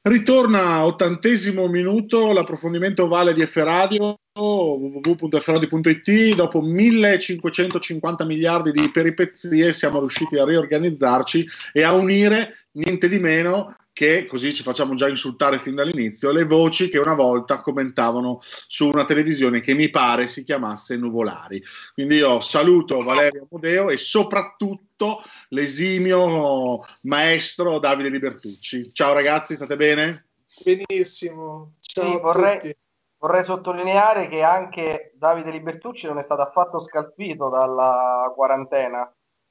Ritorna ottantesimo minuto l'approfondimento Vale di F Radio www.fraudi.it dopo 1550 miliardi di peripezie siamo riusciti a riorganizzarci e a unire niente di meno che così ci facciamo già insultare fin dall'inizio le voci che una volta commentavano su una televisione che mi pare si chiamasse Nuvolari. Quindi io saluto Valerio Amodeo e soprattutto l'esimio maestro Davide Libertucci. Ciao ragazzi, state bene? Benissimo. Ciao sì, vorrei, vorrei, sottolineare che anche Davide Libertucci non è stato affatto scalfito dalla quarantena.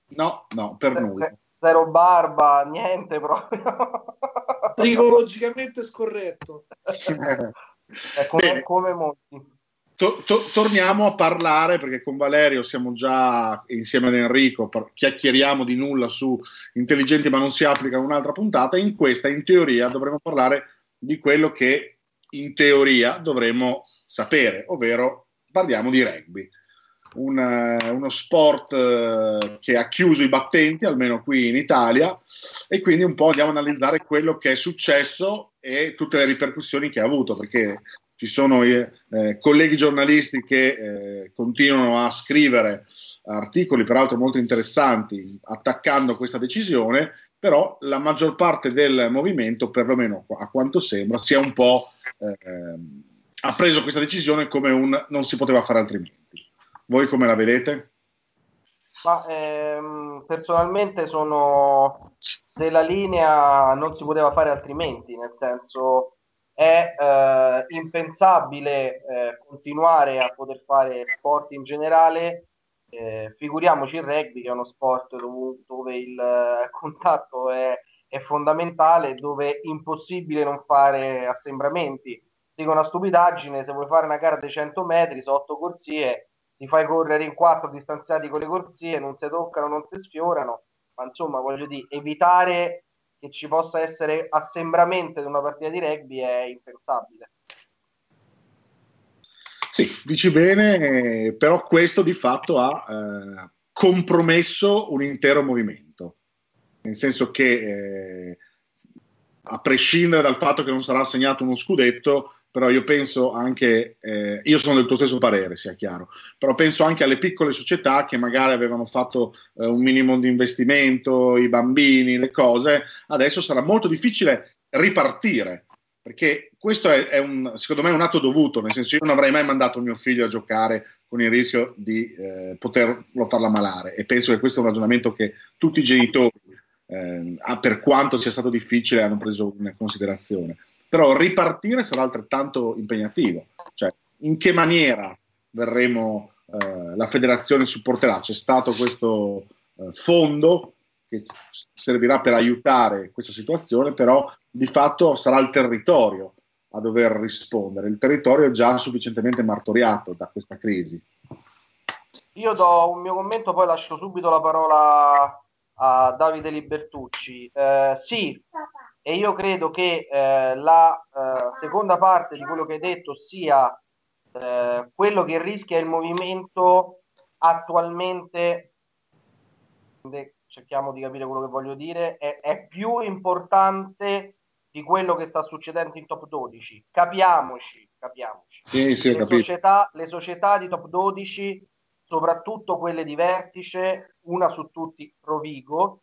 No, no, per se, nulla. Se, zero barba, niente proprio. Psicologicamente scorretto. è come, come molti. To, to, torniamo a parlare perché con Valerio siamo già insieme ad Enrico, par- chiacchieriamo di nulla su intelligenti ma non si applica un'altra puntata. In questa, in teoria, dovremmo parlare di quello che in teoria dovremmo sapere, ovvero parliamo di rugby un, eh, uno sport eh, che ha chiuso i battenti, almeno qui in Italia, e quindi un po' andiamo ad analizzare quello che è successo e tutte le ripercussioni che ha avuto, perché ci sono eh, colleghi giornalisti che eh, continuano a scrivere articoli, peraltro molto interessanti, attaccando questa decisione, però la maggior parte del movimento, perlomeno a quanto sembra, sia un po' eh, ha preso questa decisione come un non si poteva fare altrimenti. Voi come la vedete? Ma, ehm, personalmente sono della linea non si poteva fare altrimenti, nel senso è eh, impensabile eh, continuare a poter fare sport in generale, eh, figuriamoci il rugby che è uno sport dove, il eh, contatto è, è, fondamentale, dove è impossibile non fare assembramenti. Dico una stupidaggine, se vuoi fare una gara dei 100 metri, sotto corsie, ti fai correre in quattro distanziati con le corsie, non si toccano, non si sfiorano, ma insomma voglio dire, evitare che ci possa essere assembramento di una partita di rugby è impensabile. Sì, dici bene, però questo di fatto ha eh, compromesso un intero movimento, nel senso che eh, a prescindere dal fatto che non sarà assegnato uno scudetto, però io penso anche, eh, io sono del tuo stesso parere, sia chiaro, però penso anche alle piccole società che magari avevano fatto eh, un minimo di investimento, i bambini, le cose, adesso sarà molto difficile ripartire, perché questo è, è un, secondo me un atto dovuto, nel senso io non avrei mai mandato mio figlio a giocare con il rischio di eh, poterlo farla malare e penso che questo è un ragionamento che tutti i genitori, eh, per quanto sia stato difficile, hanno preso in considerazione però ripartire sarà altrettanto impegnativo. Cioè, in che maniera verremo, eh, la federazione supporterà? C'è stato questo eh, fondo che servirà per aiutare questa situazione, però di fatto sarà il territorio a dover rispondere. Il territorio è già sufficientemente martoriato da questa crisi. Io do un mio commento, poi lascio subito la parola a Davide Libertucci. Eh, sì, e io credo che eh, la eh, seconda parte di quello che hai detto sia eh, quello che rischia il movimento attualmente cerchiamo di capire quello che voglio dire è, è più importante di quello che sta succedendo in top 12 capiamoci capiamoci. Sì, sì, le, società, le società di top 12 soprattutto quelle di vertice una su tutti Rovigo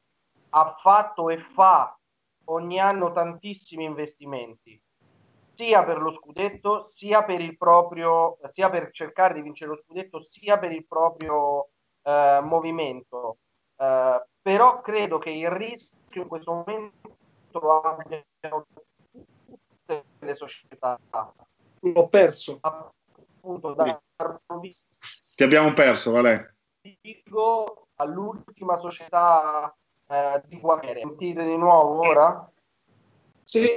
ha fatto e fa ogni anno tantissimi investimenti, sia per lo scudetto, sia per il proprio, sia per cercare di vincere lo scudetto, sia per il proprio eh, movimento. Eh, però credo che il rischio in questo momento abbiano tutte le società. L'ho perso. Appunto, da... Ti abbiamo perso, Vale. Dico all'ultima società eh, di guarire. Sentite di nuovo ora? Sì.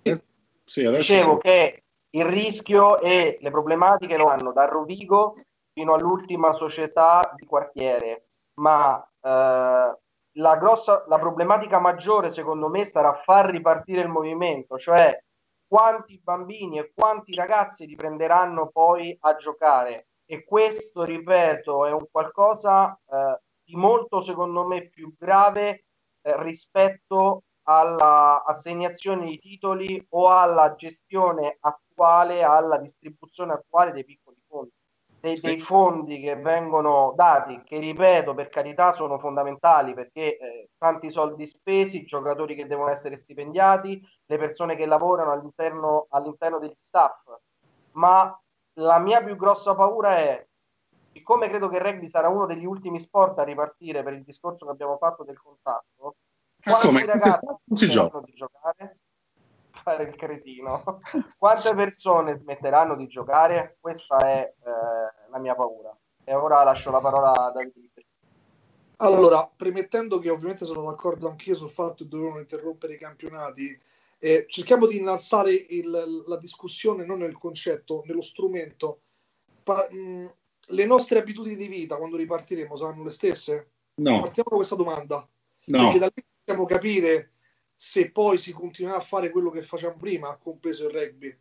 sì Dicevo sì. che il rischio e le problematiche lo hanno da Rovigo fino all'ultima società di quartiere, ma eh, la, grossa, la problematica maggiore secondo me sarà far ripartire il movimento, cioè quanti bambini e quanti ragazzi riprenderanno poi a giocare e questo, ripeto, è un qualcosa eh, di molto, secondo me, più grave eh, rispetto alla assegnazione di titoli o alla gestione attuale, alla distribuzione attuale dei piccoli fondi. Dei, dei fondi che vengono dati, che ripeto, per carità sono fondamentali perché eh, tanti soldi spesi, giocatori che devono essere stipendiati, le persone che lavorano all'interno, all'interno degli staff. Ma la mia più grossa paura è siccome credo che il rugby sarà uno degli ultimi sport a ripartire per il discorso che abbiamo fatto del contatto, Ma quanti ragazzi si gioca. smetteranno di giocare? Fare il cretino. Quante persone smetteranno di giocare? Questa è eh, la mia paura. E ora lascio la parola a Davide. Allora, premettendo che ovviamente sono d'accordo anch'io sul fatto che dovevano interrompere i campionati, eh, cerchiamo di innalzare il- la discussione non nel concetto, nello strumento. Pa- mh, le nostre abitudini di vita quando ripartiremo saranno le stesse? No, Partiamo da questa domanda, no. perché da lì possiamo capire se poi si continuerà a fare quello che facciamo prima, compreso il rugby.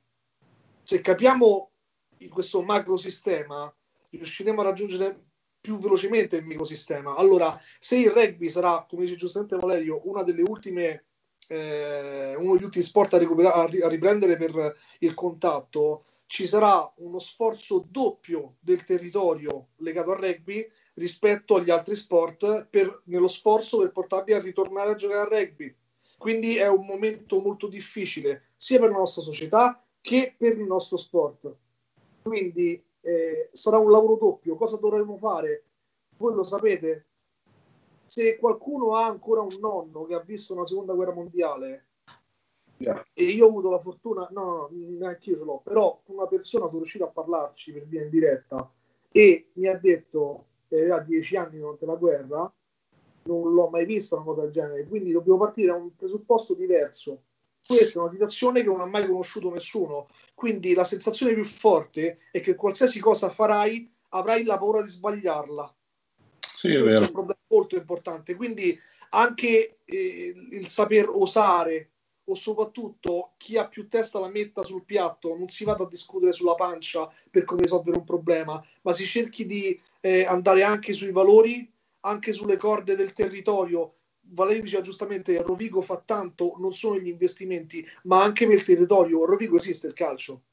Se capiamo in questo macrosistema, riusciremo a raggiungere più velocemente il microsistema. Allora, se il rugby sarà, come dice giustamente Valerio, una delle ultime, eh, uno degli ultimi sport a, recupera- a riprendere per il contatto, ci sarà uno sforzo doppio del territorio legato al rugby rispetto agli altri sport per- nello sforzo per portarli a ritornare a giocare al rugby. Quindi è un momento molto difficile sia per la nostra società che per il nostro sport. Quindi eh, sarà un lavoro doppio. Cosa dovremo fare? Voi lo sapete. Se qualcuno ha ancora un nonno che ha visto una seconda guerra mondiale, Yeah. e io ho avuto la fortuna, no, no, neanche io ce l'ho, però una persona sono riuscito a parlarci per via in diretta e mi ha detto che aveva dieci anni durante la guerra, non l'ho mai vista una cosa del genere, quindi dobbiamo partire da un presupposto diverso. Questa è una situazione che non ha mai conosciuto nessuno, quindi la sensazione più forte è che qualsiasi cosa farai avrai la paura di sbagliarla. Sì, è Questo è un problema molto importante. Quindi anche eh, il saper osare o soprattutto chi ha più testa la metta sul piatto, non si vada a discutere sulla pancia per come risolvere un problema, ma si cerchi di eh, andare anche sui valori, anche sulle corde del territorio. Valerio diceva giustamente Rovigo fa tanto, non solo gli investimenti, ma anche per il territorio. Rovigo esiste il calcio.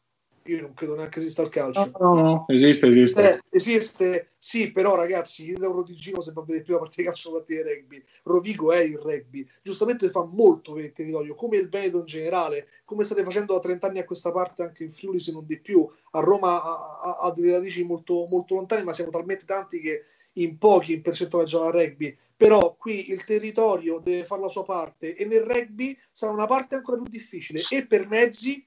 Io non credo neanche esista il calcio. No, no, no, esiste, esiste. Eh, esiste, sì, però ragazzi, il Eurodigino se va a vedere prima partita di calcio partita di rugby, Rovigo è il rugby, giustamente fa molto per il territorio, come il Veneto in generale, come state facendo da 30 anni a questa parte anche in Friuli se non di più, a Roma ha, ha- ha delle radici molto, molto lontane, ma siamo talmente tanti che in pochi in percentuale giocano a rugby, però qui il territorio deve fare la sua parte e nel rugby sarà una parte ancora più difficile. E per mezzi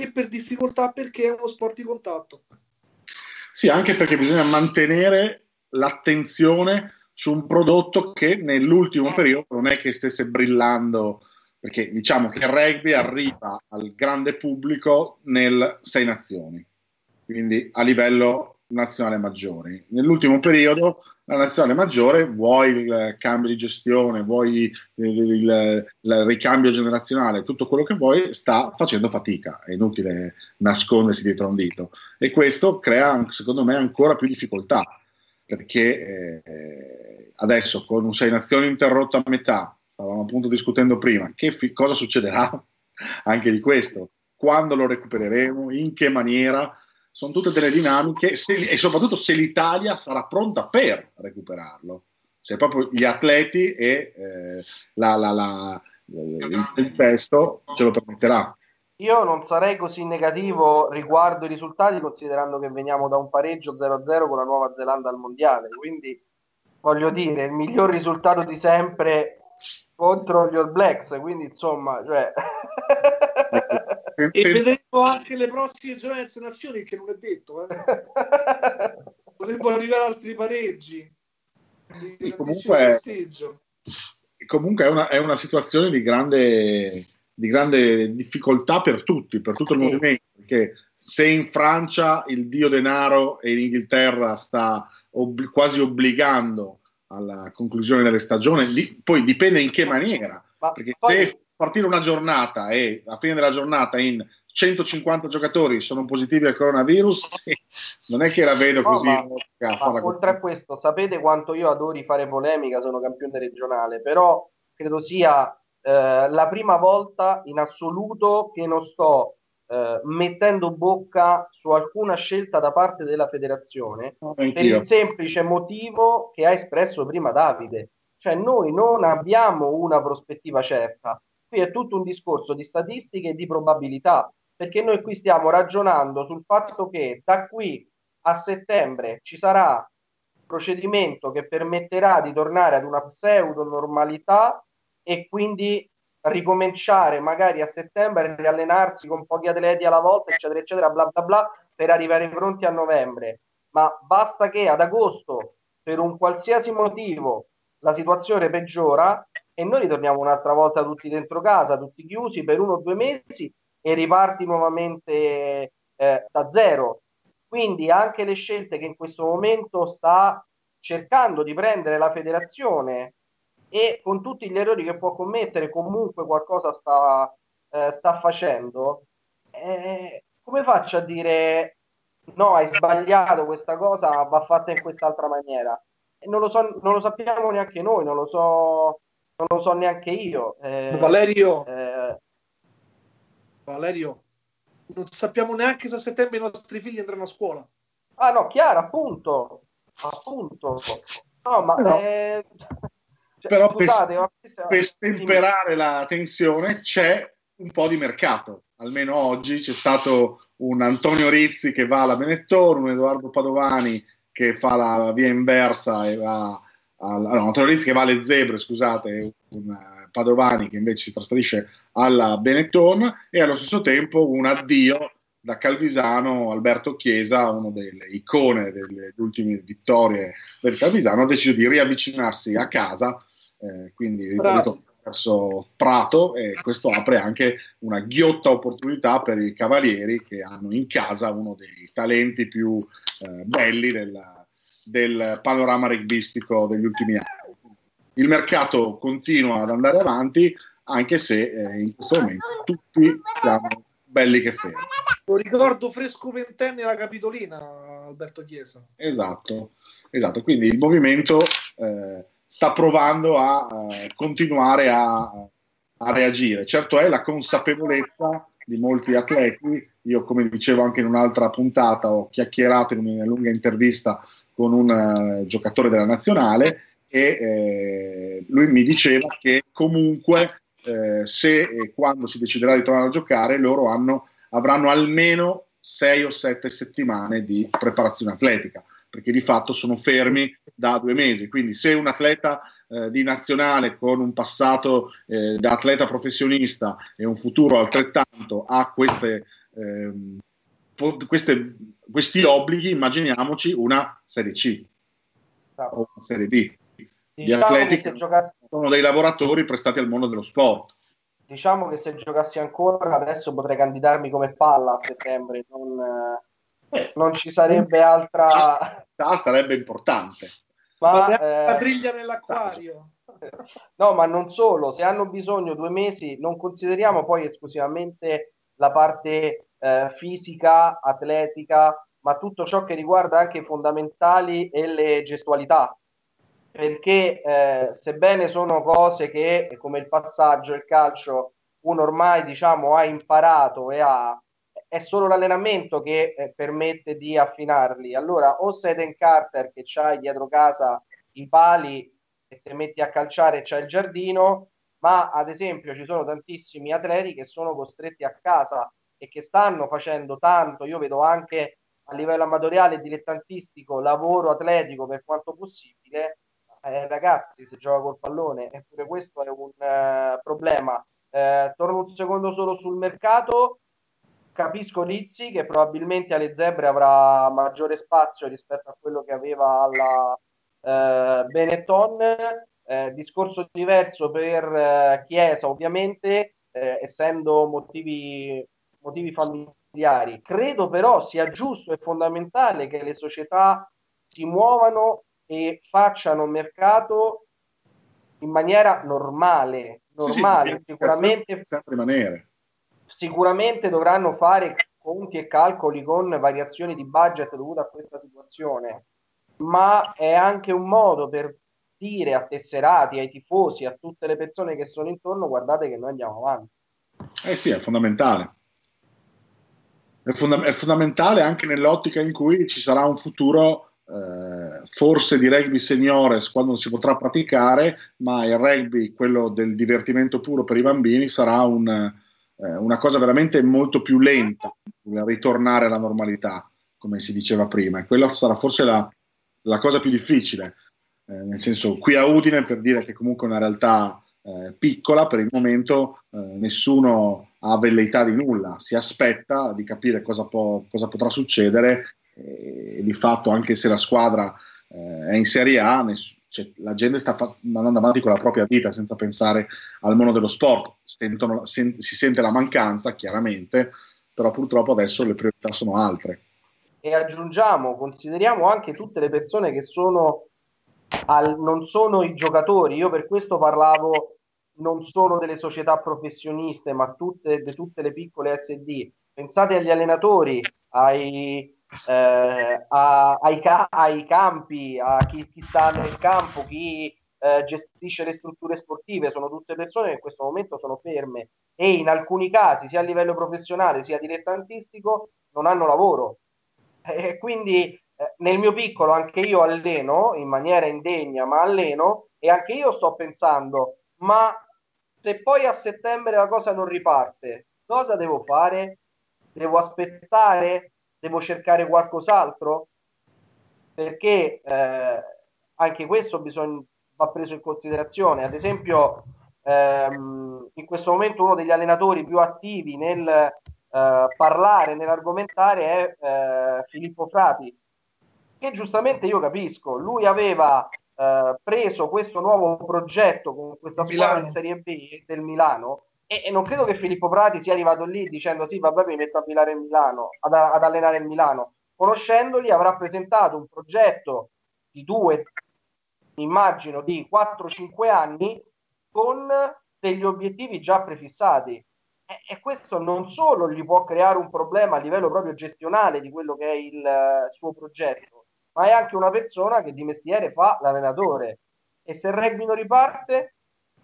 e per difficoltà perché è uno sport di contatto. Sì, anche perché bisogna mantenere l'attenzione su un prodotto che nell'ultimo periodo non è che stesse brillando, perché diciamo che il rugby arriva al grande pubblico nel Sei Nazioni, quindi a livello nazionale maggiore. Nell'ultimo periodo la nazionale maggiore, vuoi il cambio di gestione, vuoi il, il- il ricambio generazionale, tutto quello che vuoi, sta facendo fatica, è inutile nascondersi dietro un dito. E questo crea secondo me ancora più difficoltà perché eh, adesso con un Sei Nazioni interrotto a metà, stavamo appunto discutendo prima, che fi- cosa succederà anche di questo, quando lo recupereremo, in che maniera, sono tutte delle dinamiche se- e soprattutto se l'Italia sarà pronta per recuperarlo, se proprio gli atleti e eh, la- la- la- il, testo ce lo permetterà. Io non sarei così negativo riguardo i risultati, considerando che veniamo da un pareggio 0-0 con la Nuova Zelanda al mondiale. Quindi voglio dire, il miglior risultato di sempre contro gli All Blacks. Quindi insomma, cioè... E vedremo anche le prossime giornate nazioni, che non è detto, eh. potrebbero arrivare altri pareggi. Di comunque- prestigio. comunque è una, è una situazione di grande, di grande difficoltà per tutti, per tutto il Sì. movimento, perché se in Francia il dio denaro e in Inghilterra sta ob- quasi obbligando alla conclusione delle stagioni, di- poi dipende in che maniera, Ma perché poi- se partire una giornata e a fine della giornata in 150 giocatori sono positivi al coronavirus, sì, non è che la vedo no, così. Ma, ma oltre a questo, sapete quanto io adori fare polemica, sono campione regionale, però credo sia eh, la prima volta in assoluto che non sto eh, mettendo bocca su alcuna scelta da parte della federazione no, per il semplice motivo che ha espresso prima Davide. Cioè noi non abbiamo una prospettiva certa. Qui è tutto un discorso di statistiche e di probabilità perché noi qui stiamo ragionando sul fatto che da qui a settembre ci sarà un procedimento che permetterà di tornare ad una pseudo normalità e quindi ricominciare magari a settembre a riallenarsi con pochi atleti alla volta, eccetera, eccetera, bla bla bla, per arrivare pronti a novembre. Ma basta che ad agosto, per un qualsiasi motivo, la situazione peggiora e noi ritorniamo un'altra volta tutti dentro casa, tutti chiusi per uno o due mesi e riparti nuovamente eh, da zero. Quindi anche le scelte che in questo momento sta cercando di prendere la federazione e con tutti gli errori che può commettere comunque qualcosa sta, eh, sta facendo, eh, come faccio a dire no, hai sbagliato questa cosa, va fatta in quest'altra maniera? Non lo, so, non lo sappiamo neanche noi, non lo so, non lo so neanche io. Eh, Valerio, eh, Valerio, non sappiamo neanche se a settembre i nostri figli andranno a scuola. Ah no, chiaro, appunto. Appunto. No, ma... No. Eh... Cioè, Però scusate, per, per stemperare la tensione c'è un po' di mercato. Almeno oggi c'è stato un Antonio Rizzi che va alla Benetton, un Edoardo Padovani che fa la via inversa e va... Alla, no, Rizzi che va alle Zebre, scusate, un Padovani che invece si trasferisce alla Benetton e allo stesso tempo un addio da Calvisano Alberto Chiesa, uno delle icone delle ultime vittorie del Calvisano, ha deciso di riavvicinarsi a casa, eh, quindi ripeto, verso Prato e questo apre anche una ghiotta opportunità per i Cavalieri che hanno in casa uno dei talenti più eh, belli del, del panorama rugbyistico degli ultimi anni il mercato continua ad andare avanti, anche se eh, in questo momento tutti siamo belli che fermi. Lo ricordo fresco ventenne la Capitolina, Alberto Chiesa. Esatto, esatto. quindi il movimento eh, sta provando a, a continuare a, a, reagire. Certo è la consapevolezza di molti atleti, io come dicevo anche in un'altra puntata ho chiacchierato in una lunga intervista con un uh, giocatore della nazionale e eh, lui mi diceva che comunque eh, se e quando si deciderà di tornare a giocare loro hanno, avranno almeno sei o sette settimane di preparazione atletica perché di fatto sono fermi da due mesi. Quindi se un atleta eh, di nazionale con un passato eh, da atleta professionista e un futuro altrettanto ha queste, ehm, queste, questi obblighi immaginiamoci una serie C o una serie B diciamo gli atleti giocassi... sono dei lavoratori prestati al mondo dello sport. Diciamo che se giocassi ancora adesso potrei candidarmi come palla a settembre, non, eh, non ci sarebbe altra... Ah, sarebbe importante. Ma, eh... la griglia nell'acquario. No, ma non solo, se hanno bisogno due mesi, non consideriamo poi esclusivamente la parte eh, fisica, atletica, ma tutto ciò che riguarda anche i fondamentali e le gestualità perché eh, sebbene sono cose che come il passaggio, il calcio, uno ormai diciamo ha imparato e ha, è solo l'allenamento che eh, permette di affinarli. Allora o Seden Carter che c'hai dietro casa i pali e ti metti a calciare e c'è il giardino, ma ad esempio ci sono tantissimi atleti che sono costretti a casa e che stanno facendo tanto, io vedo anche a livello amatoriale e dilettantistico lavoro atletico per quanto possibile eh, ragazzi, se gioca col pallone, eppure questo è un uh, problema. Eh, torno un secondo solo sul mercato. Capisco Lizzi che probabilmente alle zebre avrà maggiore spazio rispetto a quello che aveva alla eh, Benetton. Eh, discorso diverso per eh, Chiesa, ovviamente, eh, essendo motivi, motivi familiari. Credo però sia giusto e fondamentale che le società si muovano e facciano mercato in maniera normale, normale, sì, sì, sicuramente sempre sicuramente dovranno fare conti e calcoli con variazioni di budget dovute a questa situazione, ma è anche un modo per dire a tesserati, ai tifosi, a tutte le persone che sono intorno, guardate che noi andiamo avanti. Eh sì, è fondamentale. È, fonda- è fondamentale anche nell'ottica in cui ci sarà un futuro eh, forse di rugby seniores quando si potrà praticare, ma il rugby, quello del divertimento puro per i bambini, sarà un, eh, una cosa veramente molto più lenta ritornare alla normalità, come si diceva prima. E quella sarà forse la, la cosa più difficile. Eh, nel senso, qui a Udine, per dire che comunque è una realtà eh, piccola, per il momento eh, nessuno ha velleità di nulla, si aspetta di capire cosa, può, cosa potrà succedere e di fatto anche se la squadra eh, è in Serie A, ness- cioè, la gente sta fa- andando avanti con la propria vita senza pensare al mondo dello sport, Sentono, sen- si sente la mancanza chiaramente, però purtroppo adesso le priorità sono altre. E aggiungiamo, consideriamo anche tutte le persone che sono al, non sono i giocatori, io per questo parlavo non solo delle società professioniste, ma tutte, di tutte le piccole SD. Pensate agli allenatori, ai, eh, a, ai, ca- ai, campi, a chi, chi, sta nel campo, chi eh, gestisce le strutture sportive, sono tutte persone che in questo momento sono ferme e in alcuni casi, sia a livello professionale sia dilettantistico, non hanno lavoro. E quindi eh, nel mio piccolo anche io alleno in maniera indegna, ma alleno e anche io sto pensando, ma se poi a settembre la cosa non riparte, cosa devo fare? Devo aspettare devo cercare qualcos'altro? Perché eh, anche questo bisogna, va preso in considerazione. Ad esempio, ehm, in questo momento uno degli allenatori più attivi nel eh, parlare, nell'argomentare è eh, Filippo Frati, che giustamente io capisco. Lui aveva eh, preso questo nuovo progetto con questa squadra in Serie B del Milano e, e, non credo che Filippo Prati sia arrivato lì dicendo sì, vabbè, mi metto a Milano in Milano, ad, ad allenare il Milano. Conoscendoli avrà presentato un progetto di due, immagino, di 4-5 anni con degli obiettivi già prefissati. E, e, questo non solo gli può creare un problema a livello proprio gestionale di quello che è il uh, suo progetto, ma è anche una persona che di mestiere fa l'allenatore. E se il rugby non riparte,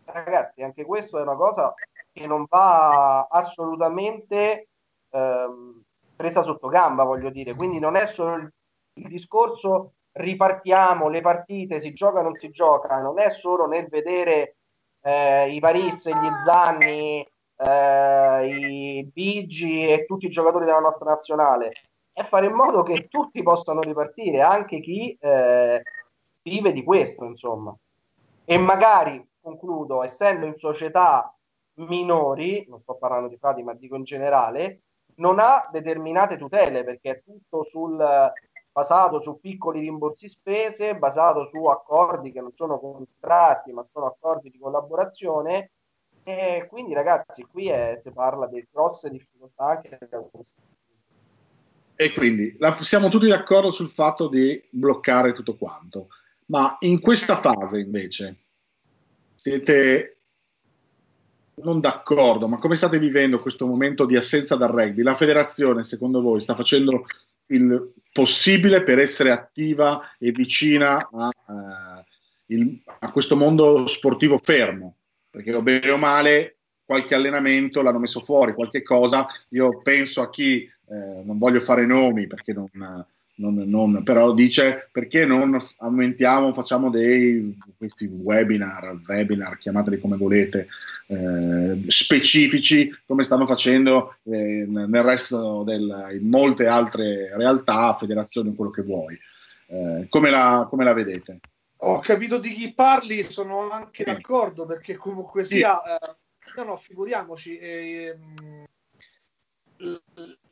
ragazzi, anche questo è una cosa che non va assolutamente ehm, presa sotto gamba, voglio dire. Quindi non è solo il, il discorso ripartiamo le partite, si gioca o non si gioca, non è solo nel vedere eh, i Paris, gli Zanni, eh, i Bigi e tutti i giocatori della nostra nazionale, è fare in modo che tutti possano ripartire, anche chi eh, vive di questo, insomma. E magari, concludo, essendo in società minori, non sto parlando di frati ma dico in generale, non ha determinate tutele perché è tutto sul, basato su piccoli rimborsi spese, basato su accordi che non sono contratti ma sono accordi di collaborazione e quindi ragazzi qui è, si parla di grosse difficoltà anche e quindi la, siamo tutti d'accordo sul fatto di bloccare tutto quanto ma in questa fase invece siete non d'accordo, ma come state vivendo questo momento di assenza dal rugby? La federazione, secondo voi, sta facendo il possibile per essere attiva e vicina a, uh, il, a questo mondo sportivo fermo? Perché o bene o male qualche allenamento l'hanno messo fuori, qualche cosa. Io penso a chi, eh, non voglio fare nomi perché non non, non, però dice perché non aumentiamo, facciamo dei questi webinar, webinar, chiamateli come volete, eh, specifici come stanno facendo eh, nel resto del, in molte altre realtà, federazioni, quello che vuoi. Eh, come, la, come, la, vedete? Ho capito di chi parli, sono anche sì. d'accordo perché comunque sia, sì. Eh, no, no, figuriamoci, ehm,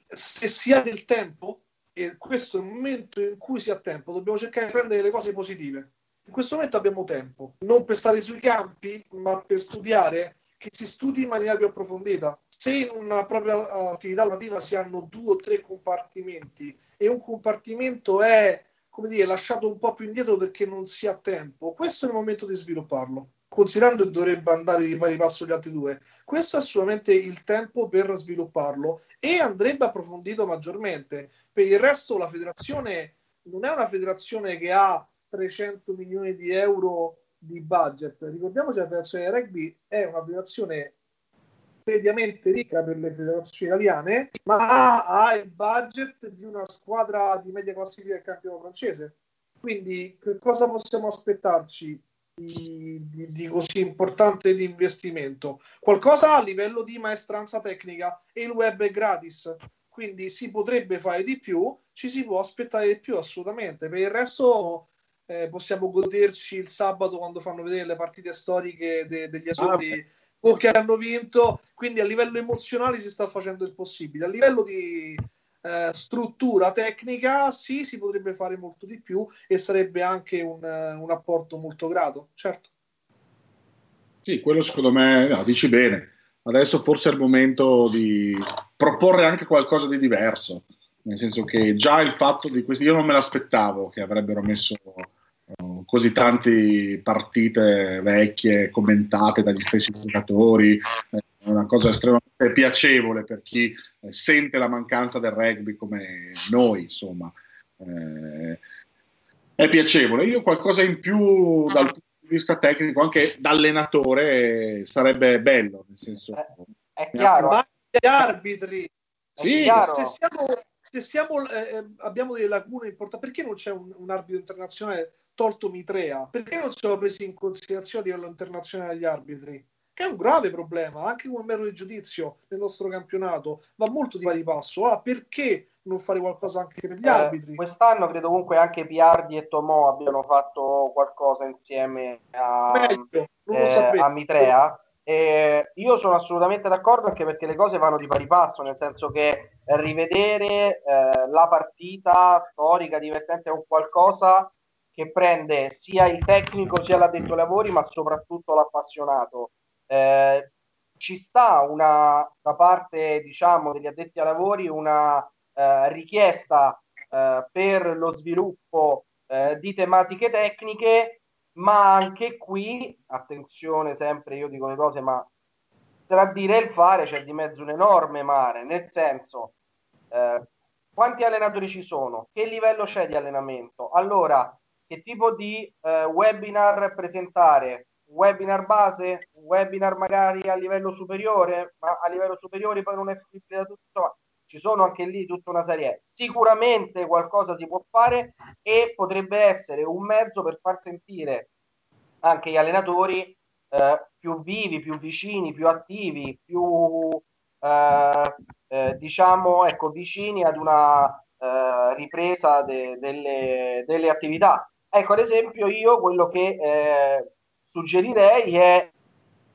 se si ha del tempo e questo è il momento in cui si ha tempo, dobbiamo cercare di prendere le cose positive. In questo momento abbiamo tempo, non per stare sui campi, ma per studiare, che si studi in maniera più approfondita. Se in una propria attività lavorativa si hanno due o tre compartimenti e un compartimento è come dire, lasciato un po' più indietro perché non si ha tempo, questo è il momento di svilupparlo considerando che dovrebbe andare di pari passo gli altri due. Questo è assolutamente il tempo per svilupparlo e andrebbe approfondito maggiormente. Per il resto la federazione non è una federazione che ha 300 milioni di euro di budget. Ricordiamoci che la federazione rugby è una federazione mediamente ricca per le federazioni italiane, ma ha il budget di una squadra di media classifica del campionato francese. Quindi, che cosa possiamo aspettarci di, di, di, così importante di investimento? Qualcosa a livello di maestranza tecnica e il web è gratis, quindi si potrebbe fare di più, ci si può aspettare di più assolutamente. Per il resto eh, possiamo goderci il sabato quando fanno vedere le partite storiche de, degli esodi. Ah, o che hanno vinto, quindi a livello emozionale si sta facendo il possibile. A livello di eh, struttura tecnica, sì, si potrebbe fare molto di più e sarebbe anche un, un apporto molto grato, certo. Sì, quello secondo me, no, dici bene. Adesso forse è il momento di proporre anche qualcosa di diverso, nel senso che già il fatto di questi, io non me l'aspettavo che avrebbero messo così tante partite vecchie commentate dagli stessi giocatori, è una cosa estremamente piacevole per chi eh, sente la mancanza del rugby come noi, insomma. Eh, è piacevole. Io qualcosa in più dal punto di vista tecnico, anche da allenatore, sarebbe bello, nel senso... È, è chiaro. Ma gli arbitri... Sì, se siamo, se siamo, eh, eh, abbiamo delle lacune importanti, perché non c'è un, un arbitro internazionale tolto Mitrea, perché non sono presi in considerazione a livello internazionale gli arbitri? Che è un grave problema, anche come mero di giudizio nel nostro campionato, va molto di pari passo. Ah, perché non fare qualcosa anche per gli eh, arbitri? Quest'anno credo comunque anche Piardi e Tomò abbiano fatto qualcosa insieme a, Meglio, eh, a Mitrea. Eh, io sono assolutamente d'accordo anche perché le cose vanno di pari passo, nel senso che rivedere eh, la partita storica, divertente è un qualcosa che prende sia il tecnico sia l'addetto ai lavori, ma soprattutto l'appassionato. Eh, ci sta una, da parte diciamo, degli addetti ai lavori una eh, richiesta eh, per lo sviluppo eh, di tematiche tecniche, ma anche qui, attenzione sempre, io dico le cose, ma tra dire e fare c'è di mezzo un enorme mare, nel senso, eh, quanti allenatori ci sono? Che livello c'è di allenamento? Allora, che tipo di webinar presentare, webinar base, webinar magari a livello superiore, ma a livello superiore poi non è fruibile da tutto, insomma, ci sono anche lì tutta una serie. Sicuramente qualcosa si può fare e potrebbe essere un mezzo per far sentire anche gli allenatori eh, più vivi, più vicini, più attivi, più eh, eh, diciamo ecco, vicini ad una eh, ripresa de- delle, delle attività. Ecco, ad esempio, io quello che eh, suggerirei è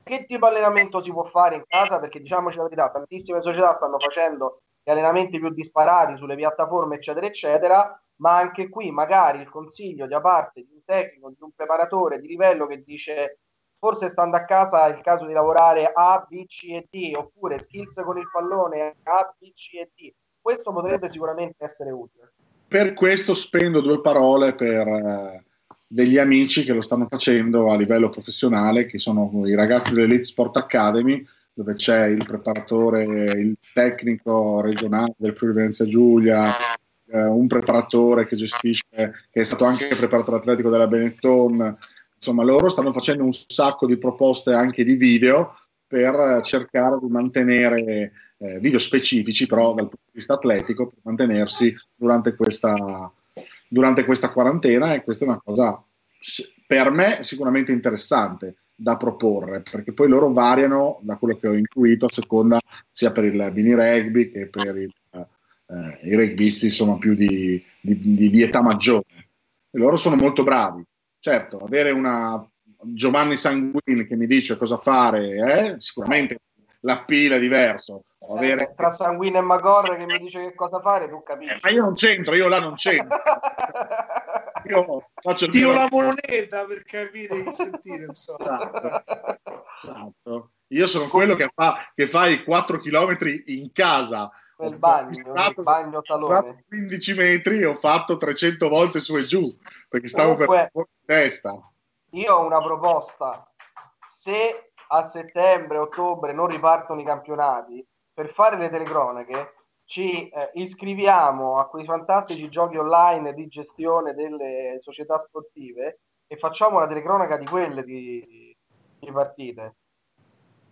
che tipo di allenamento si può fare in casa, perché diciamoci la verità, tantissime società stanno facendo gli allenamenti più disparati sulle piattaforme, eccetera, eccetera, ma anche qui magari il consiglio da parte di un tecnico, di un preparatore di livello che dice forse stando a casa è il caso di lavorare A, B, C e D, oppure skills con il pallone A, B, C e D. Questo potrebbe sicuramente essere utile per questo spendo due parole per eh, degli amici che lo stanno facendo a livello professionale, che sono i ragazzi dell'Elite Sport Academy, dove c'è il preparatore, il tecnico regionale del Friuli Venezia Giulia, eh, un preparatore che gestisce, che è stato anche preparatore atletico della Benetton. Insomma, loro stanno facendo un sacco di proposte anche di video per cercare di mantenere eh, video specifici, però dal punto di vista atletico, per mantenersi durante questa, durante questa quarantena e questa è una cosa per me sicuramente interessante da proporre, perché poi loro variano da quello che ho intuito a seconda sia per il mini rugby che per il, eh, i rugbisti insomma più di, di, di, di, età maggiore. E loro sono molto bravi. Certo, avere una Giovanni Sanguini che mi dice cosa fare, eh, sicuramente la pila è diverso, avere... tra Sanguino e Magor che mi dice che cosa fare, tu capisci. Eh, ma io non c'entro, io là non c'entro. io faccio Tiro la moneta per capire che sentire, insomma. Esatto. esatto. Io sono quello che fa, che fa i 4 km in casa. Nel bagno, nel bagno salone. 15 metri e ho fatto 300 volte su e giù perché stavo Comunque, per testa. Io ho una proposta se a settembre, ottobre non ripartono i campionati, per fare le telecronache ci eh, iscriviamo a quei fantastici giochi online di gestione delle società sportive e facciamo una telecronaca di quelle di, di partite.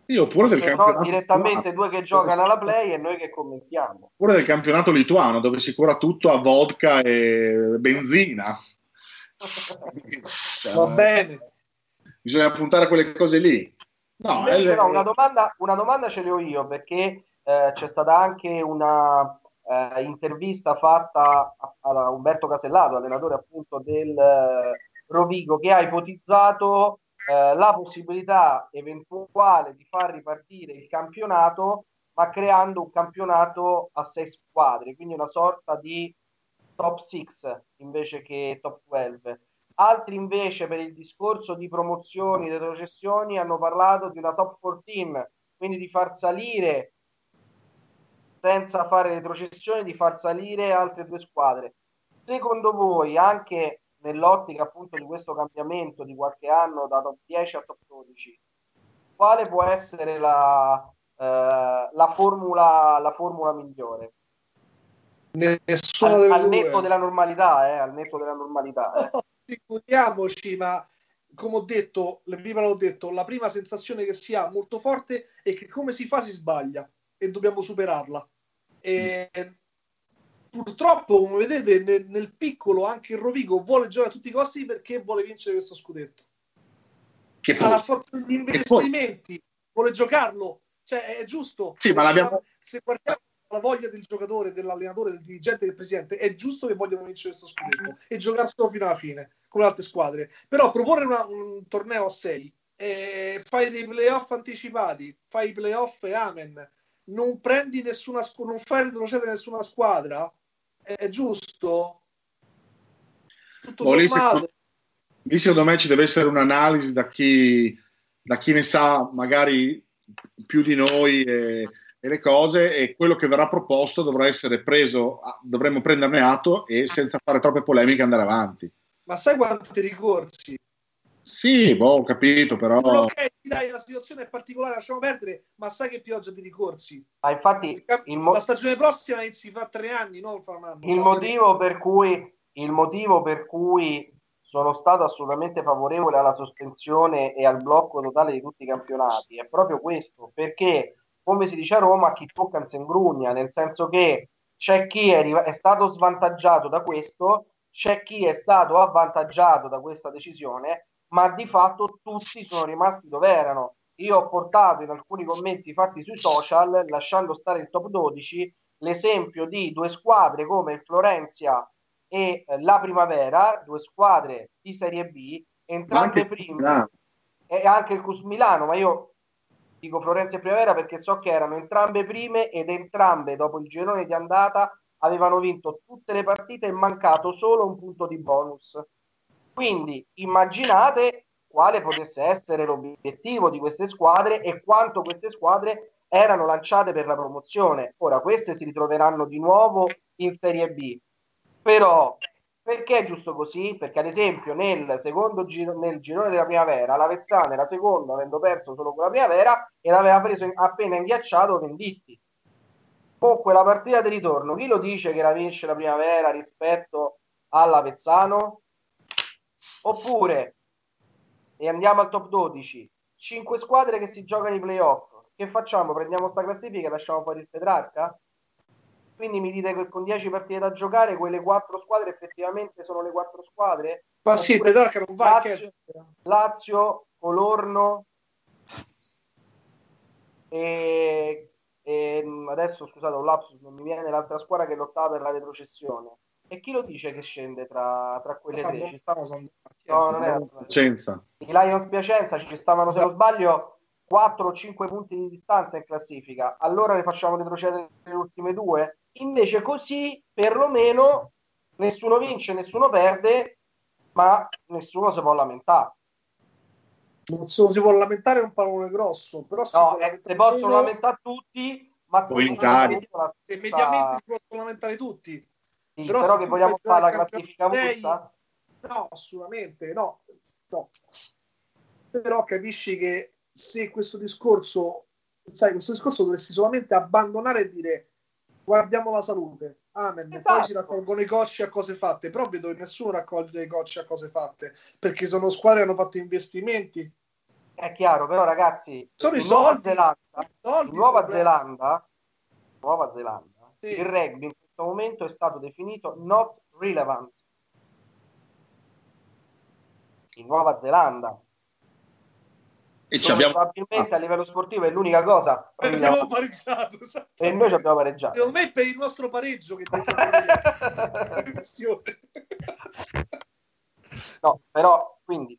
Sì, oppure del campionato direttamente lituano, due che giocano alla play e noi che commentiamo. Oppure del campionato lituano dove si cura tutto a vodka e benzina. Va bene. Bisogna puntare a quelle cose lì. No, Invece, è... no una, domanda, una domanda ce l'ho io perché eh, c'è stata anche una eh, intervista fatta a, a, Umberto Casellato, allenatore appunto del eh, Rovigo, che ha ipotizzato eh, la possibilità eventuale di far ripartire il campionato, ma creando un campionato a sei squadre, quindi una sorta di top 6 invece che top 12. Altri invece per il discorso di promozioni, retrocessioni, hanno parlato di una top 14, quindi di far salire senza fare retrocessioni, di far salire altre due squadre. Secondo voi, anche nell'ottica appunto di questo cambiamento di qualche anno da top 10 a top 12, quale può essere la, eh, la, formula, la formula migliore? Nessuno al, al netto della normalità, eh, al netto della normalità. Eh. Oh, figuriamoci, ma come ho detto, prima l'ho detto, la prima sensazione che si ha molto forte è che come si fa si sbaglia e dobbiamo superarla. E purtroppo, come vedete, nel, nel, piccolo anche il Rovigo vuole giocare a tutti i costi perché vuole vincere questo scudetto. Che poi, ha forza di investimenti, vuole giocarlo, cioè è giusto. Sì, ma l'abbiamo... Se guardiamo la voglia del giocatore, dell'allenatore, del dirigente, del presidente, è giusto che vogliano vincere questo scudetto e giocarselo fino alla fine, come le altre squadre. Però proporre una, un torneo a 6, eh, fai dei playoff anticipati, fai i playoff e amen, non prendi nessuna non fai retrocedere nessuna squadra, è giusto? Tutto oh, lì, secondo, lì secondo me ci deve essere un'analisi da chi, da chi ne sa magari più di noi e, e, le cose e quello che verrà proposto dovrà essere preso, dovremmo prenderne atto e senza fare troppe polemiche andare avanti. Ma sai quanti ricorsi? Sì, boh, ho capito, però... Ok, dai, la situazione è particolare, lasciamo perdere, ma sai che pioggia di ricorsi? Ah, infatti, mo- la stagione prossima inizi fa tre anni, non fa un anno. Il motivo, per cui, il motivo per cui sono stato assolutamente favorevole alla sospensione e al blocco totale di tutti i campionati è proprio questo, perché, come si dice a Roma, chi tocca non si ingrugna, nel senso che c'è chi è, è stato svantaggiato da questo, c'è chi è stato avvantaggiato da questa decisione ma di fatto tutti sono rimasti dove erano. Io ho portato in alcuni commenti fatti sui social, lasciando stare il top 12, l'esempio di due squadre come il Florenzia e eh, la Primavera, due squadre di Serie B, entrambe prime, e anche il Cus Milano, ma io dico Florenza e Primavera perché so che erano entrambe prime ed entrambe dopo il girone di andata avevano vinto tutte le partite e mancato solo un punto di bonus. Quindi immaginate quale potesse essere l'obiettivo di queste squadre e quanto queste squadre erano lanciate per la promozione. Ora queste si ritroveranno di nuovo in Serie B. Però perché è giusto così? Perché ad esempio nel secondo giro, nel girone della primavera la Vezzana era seconda avendo perso solo con la primavera e l'aveva preso appena inghiacciato Venditti. Comunque la partita di ritorno, chi lo dice che la vince la primavera rispetto alla Vezzano? Oppure, e andiamo al top 12, 5 squadre che si giocano i playoff. Che facciamo? Prendiamo sta classifica e lasciamo fuori il Petrarca? Quindi mi dite che con 10 partite da giocare, quelle 4 squadre effettivamente sono le 4 squadre? Ma sì, il Petrarca non va Lazio, Lazio Colorno e, e adesso scusate un lapsus, non mi viene l'altra squadra che lottava per la retrocessione. E chi lo dice che scende tra, tra quelle tre? Ci stavano... No, non è Piacenza. I Lions Piacenza ci stavano, se non sbaglio, 4 o 5 punti di distanza in classifica. Allora ne facciamo retrocedere le ultime due? Invece così, perlomeno, nessuno vince, nessuno perde, ma nessuno si può lamentare. Nessuno si può lamentare è un parole grosso, però si no, eh, si possono lamentare tutti, ma poi in Italia. E mediamente si possono lamentare tutti. Sì, però, però che vogliamo fare la classifica giusta? No, assolutamente no. no. Però capisci che se questo discorso, sai, questo discorso dovresti solamente abbandonare e dire guardiamo la salute. Amen. Esatto. Poi si raccolgono i cocci a cose fatte. Però vedo che nessuno raccoglie i cocci a cose fatte perché sono squadre che hanno fatto investimenti. È chiaro, però ragazzi, sono i soldi. Zelanda, soldi Nuova Zelanda, Nuova Zelanda sì. il rugby in questo momento è stato definito not relevant. In Nuova Zelanda. E ci abbiamo... probabilmente a livello sportivo è l'unica cosa e abbiamo pareggiato esatto. e noi ci abbiamo pareggiato. Secondo me è per il nostro pareggio che no però quindi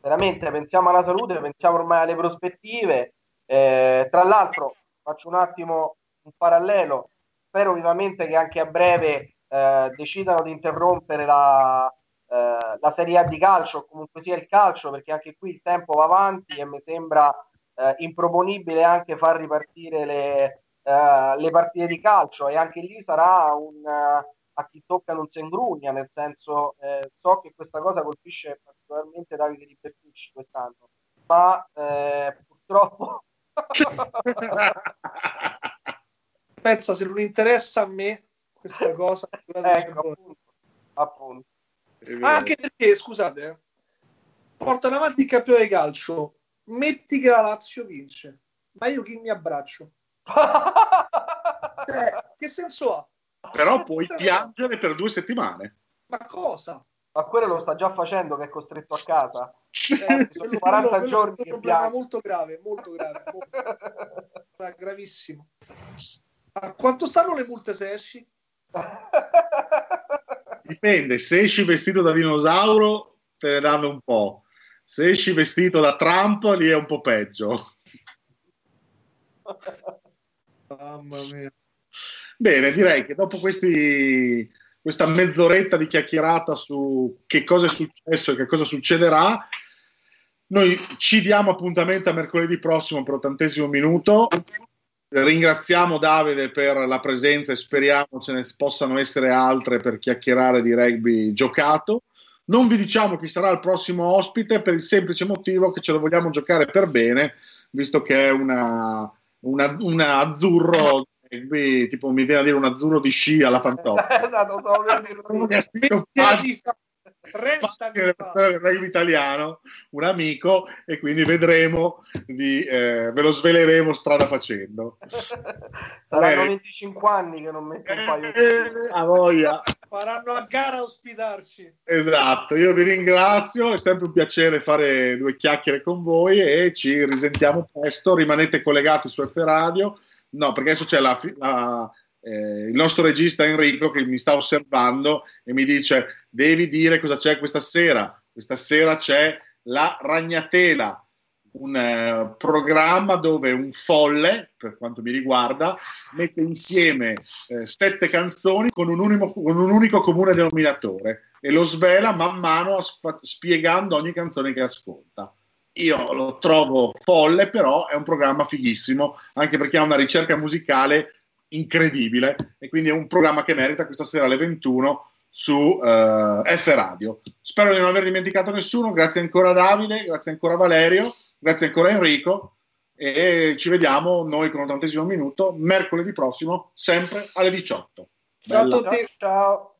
veramente pensiamo alla salute pensiamo ormai alle prospettive. Eh, tra l'altro faccio un attimo un parallelo. Spero vivamente che anche a breve eh, decidano di interrompere la, eh, la Serie A di calcio, comunque sia il calcio, perché anche qui il tempo va avanti e mi sembra eh, improponibile anche far ripartire le, eh, le, partite di calcio e anche lì sarà un a chi tocca non si ingrugna, nel senso so che questa cosa colpisce particolarmente Davide Di Bertucci quest'anno, ma purtroppo pensa se non interessa a me questa cosa ecco, appunto, appunto. Anche perché, scusate, portano avanti il campione di calcio. Metti che la Lazio vince, ma io chi mi abbraccio? eh, che senso ha? Però puoi piangere per due settimane. Ma cosa? Ma quello lo sta già facendo che è costretto a casa. Eh, sono 40 quello, giorni quello è un problema molto grave, molto grave, molto... gravissimo. A quanto stanno le multe se esci? Dipende, se esci vestito da dinosauro te ne danno un po', se esci vestito da Trump lì è un po' peggio. Mamma mia. Bene, direi che dopo questi, questa mezz'oretta di chiacchierata su che cosa è successo e che cosa succederà, noi ci diamo appuntamento a mercoledì prossimo per l'ottantesimo minuto. Ringraziamo Davide per la presenza e speriamo ce ne possano essere altre per chiacchierare di rugby giocato. Non vi diciamo chi sarà il prossimo ospite per il semplice motivo che ce lo vogliamo giocare per bene, visto che è una, una, una azzurro rugby, tipo mi viene a dire un azzurro di sci alla Fantoccia. esatto, so del rugby italiano, un amico, e quindi vedremo, di, eh, ve lo sveleremo strada facendo. Saranno 25 anni che non metto un paio di... Eh, a voglia. Faranno a gara a ospitarci. Esatto, io vi ringrazio, è sempre un piacere fare due chiacchiere con voi e ci risentiamo presto, rimanete collegati su F Radio, no, perché adesso c'è la... la eh, il nostro regista Enrico che mi sta osservando e mi dice devi dire cosa c'è questa sera. Questa sera c'è La Ragnatela, un eh, programma dove un folle, per quanto mi riguarda, mette insieme eh, sette canzoni con un, unico, con un, unico, comune denominatore e lo svela man mano spiegando ogni canzone che ascolta. Io lo trovo folle, però è un programma fighissimo, anche perché ha una ricerca musicale incredibile e quindi è un programma che merita questa sera alle 21 su uh, F Radio. Spero di non aver dimenticato nessuno, grazie ancora Davide, grazie ancora Valerio, grazie ancora Enrico e ci vediamo noi con l'ottantesimo minuto mercoledì prossimo, sempre alle 18. Ciao a tutti. Ciao.